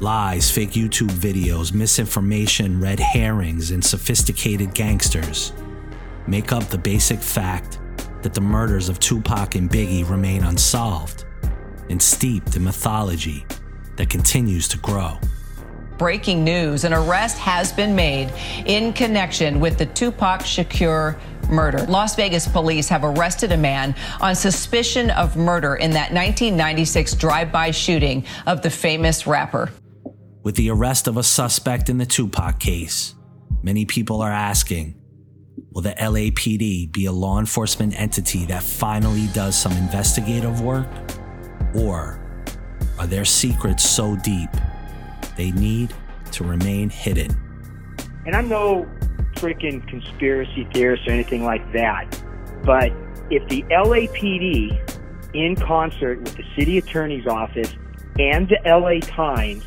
Lies, fake YouTube videos, misinformation, red herrings, and sophisticated gangsters make up the basic fact that the murders of Tupac and Biggie remain unsolved and steeped in mythology that continues to grow. Breaking news an arrest has been made in connection with the Tupac Shakur murder. Las Vegas police have arrested a man on suspicion of murder in that 1996 drive by shooting of the famous rapper. With the arrest of a suspect in the Tupac case, many people are asking Will the LAPD be a law enforcement entity that finally does some investigative work? Or are their secrets so deep they need to remain hidden? And I'm no freaking conspiracy theorist or anything like that, but if the LAPD, in concert with the city attorney's office and the LA Times,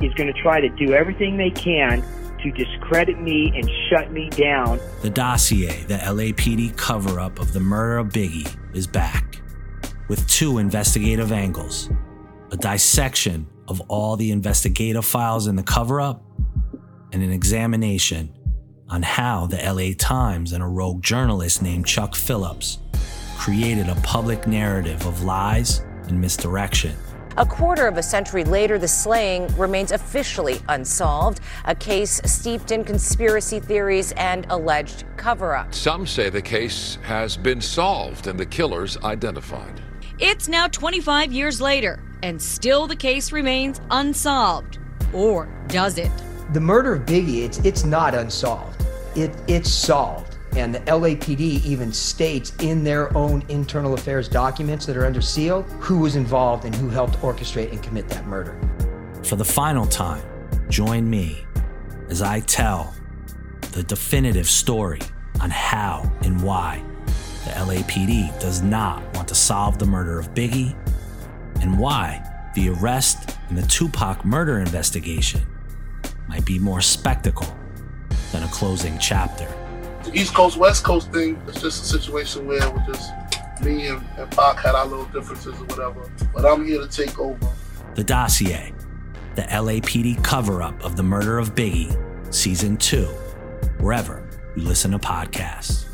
is going to try to do everything they can to discredit me and shut me down. The dossier, the LAPD cover up of the murder of Biggie, is back with two investigative angles a dissection of all the investigative files in the cover up, and an examination on how the LA Times and a rogue journalist named Chuck Phillips created a public narrative of lies and misdirection. A quarter of a century later, the slaying remains officially unsolved, a case steeped in conspiracy theories and alleged cover up. Some say the case has been solved and the killers identified. It's now 25 years later, and still the case remains unsolved. Or does it? The murder of Biggie, it's, it's not unsolved. It, it's solved. And the LAPD even states in their own internal affairs documents that are under seal who was involved and who helped orchestrate and commit that murder. For the final time, join me as I tell the definitive story on how and why the LAPD does not want to solve the murder of Biggie and why the arrest in the Tupac murder investigation might be more spectacle than a closing chapter. The East Coast West Coast thing is just a situation where we're just me and, and had our little differences or whatever. But I'm here to take over. The Dossier, the LAPD cover up of the murder of Biggie, Season 2, wherever you listen to podcasts.